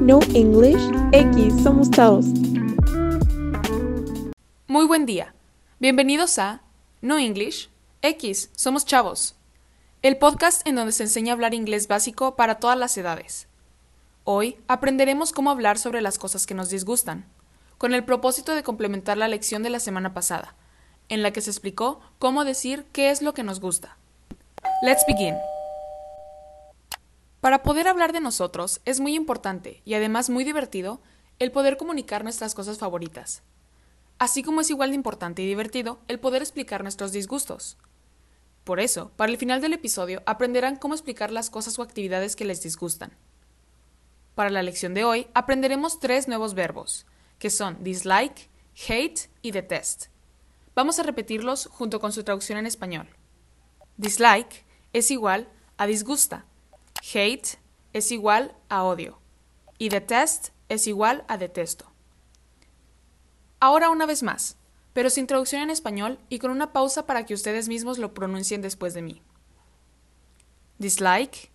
No English, X, somos chavos. Muy buen día. Bienvenidos a No English, X, somos chavos. El podcast en donde se enseña a hablar inglés básico para todas las edades. Hoy aprenderemos cómo hablar sobre las cosas que nos disgustan, con el propósito de complementar la lección de la semana pasada, en la que se explicó cómo decir qué es lo que nos gusta. Let's begin. Para poder hablar de nosotros es muy importante y además muy divertido el poder comunicar nuestras cosas favoritas. Así como es igual de importante y divertido el poder explicar nuestros disgustos. Por eso, para el final del episodio aprenderán cómo explicar las cosas o actividades que les disgustan. Para la lección de hoy aprenderemos tres nuevos verbos, que son dislike, hate y detest. Vamos a repetirlos junto con su traducción en español. Dislike es igual a disgusta. Hate es igual a odio. Y detest es igual a detesto. Ahora una vez más, pero sin traducción en español y con una pausa para que ustedes mismos lo pronuncien después de mí. Dislike.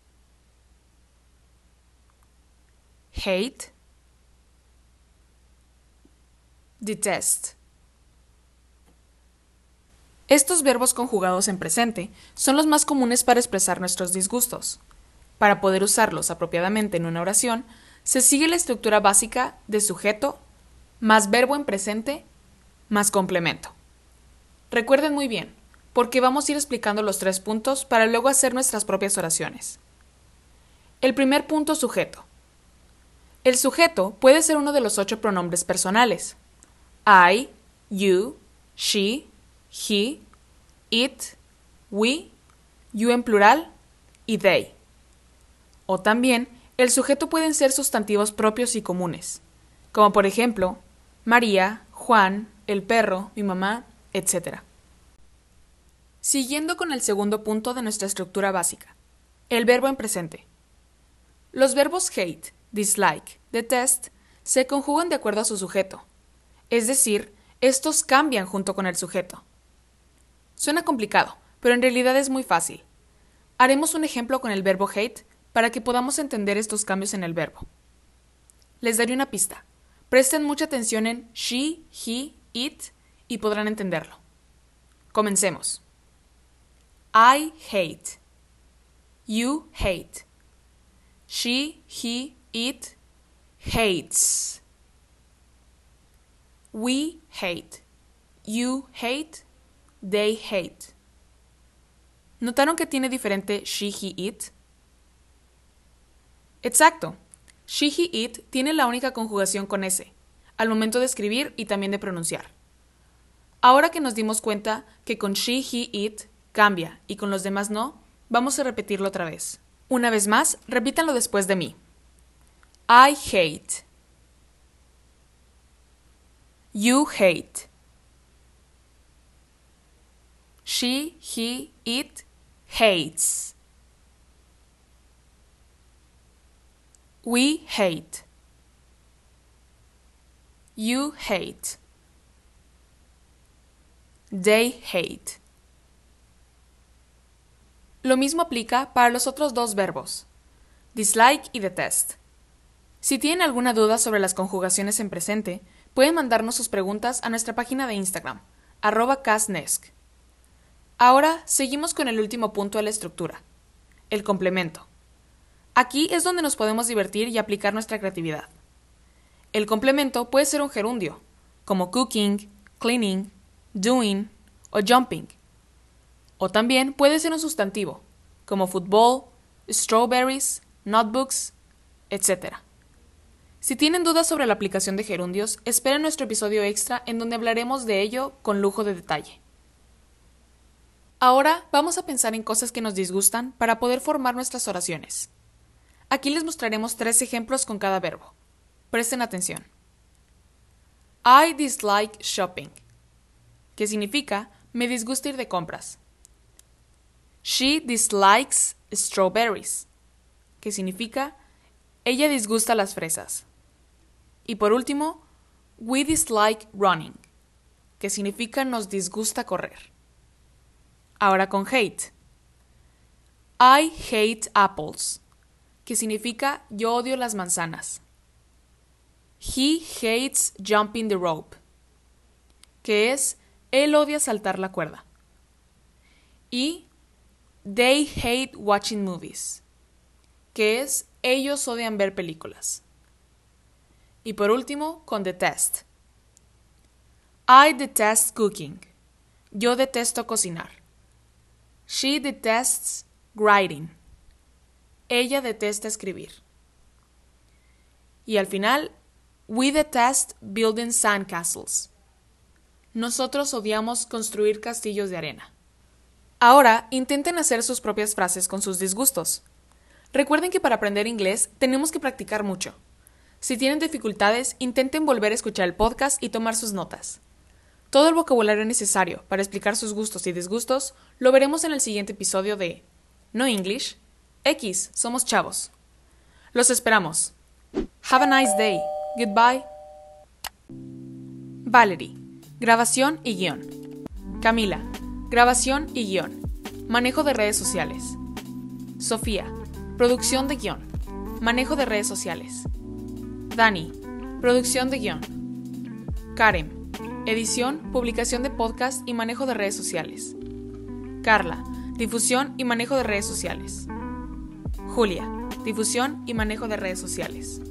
Hate. Detest. Estos verbos conjugados en presente son los más comunes para expresar nuestros disgustos. Para poder usarlos apropiadamente en una oración, se sigue la estructura básica de sujeto más verbo en presente más complemento. Recuerden muy bien, porque vamos a ir explicando los tres puntos para luego hacer nuestras propias oraciones. El primer punto sujeto. El sujeto puede ser uno de los ocho pronombres personales. I, you, she, he, it, we, you en plural y they. O también, el sujeto pueden ser sustantivos propios y comunes, como por ejemplo, María, Juan, el perro, mi mamá, etc. Siguiendo con el segundo punto de nuestra estructura básica, el verbo en presente. Los verbos hate, dislike, detest se conjugan de acuerdo a su sujeto, es decir, estos cambian junto con el sujeto. Suena complicado, pero en realidad es muy fácil. Haremos un ejemplo con el verbo hate para que podamos entender estos cambios en el verbo. Les daré una pista. Presten mucha atención en she, he, it y podrán entenderlo. Comencemos. I hate. You hate. She, he, it hates. We hate. You hate. They hate. ¿Notaron que tiene diferente she, he, it? Exacto. She, he, it tiene la única conjugación con S, al momento de escribir y también de pronunciar. Ahora que nos dimos cuenta que con she, he, it cambia y con los demás no, vamos a repetirlo otra vez. Una vez más, repítanlo después de mí. I hate. You hate. She, he, it hates. We hate. You hate. They hate. Lo mismo aplica para los otros dos verbos, dislike y detest. Si tienen alguna duda sobre las conjugaciones en presente, pueden mandarnos sus preguntas a nuestra página de Instagram, arroba casnesc. Ahora seguimos con el último punto de la estructura, el complemento. Aquí es donde nos podemos divertir y aplicar nuestra creatividad. El complemento puede ser un gerundio, como cooking, cleaning, doing o jumping. O también puede ser un sustantivo, como fútbol, strawberries, notebooks, etc. Si tienen dudas sobre la aplicación de gerundios, esperen nuestro episodio extra en donde hablaremos de ello con lujo de detalle. Ahora vamos a pensar en cosas que nos disgustan para poder formar nuestras oraciones. Aquí les mostraremos tres ejemplos con cada verbo. Presten atención. I dislike shopping, que significa me disgusta ir de compras. She dislikes strawberries, que significa ella disgusta las fresas. Y por último, we dislike running, que significa nos disgusta correr. Ahora con hate. I hate apples, que significa yo odio las manzanas. He hates jumping the rope, que es él odia saltar la cuerda. Y they hate watching movies, que es ellos odian ver películas. Y por último, con detest. I detest cooking. Yo detesto cocinar. She detests writing. Ella detesta escribir. Y al final, we detest building sandcastles. Nosotros odiamos construir castillos de arena. Ahora intenten hacer sus propias frases con sus disgustos. Recuerden que para aprender inglés tenemos que practicar mucho. Si tienen dificultades, intenten volver a escuchar el podcast y tomar sus notas. Todo el vocabulario necesario para explicar sus gustos y disgustos lo veremos en el siguiente episodio de No English, X, somos chavos. Los esperamos. Have a nice day. Goodbye. Valerie, grabación y guion. Camila, grabación y guion. Manejo de redes sociales. Sofía, producción de guion. Manejo de redes sociales. Dani, producción de guion. Karen, edición, publicación de podcast y manejo de redes sociales. Carla, difusión y manejo de redes sociales. Julia, difusión y manejo de redes sociales.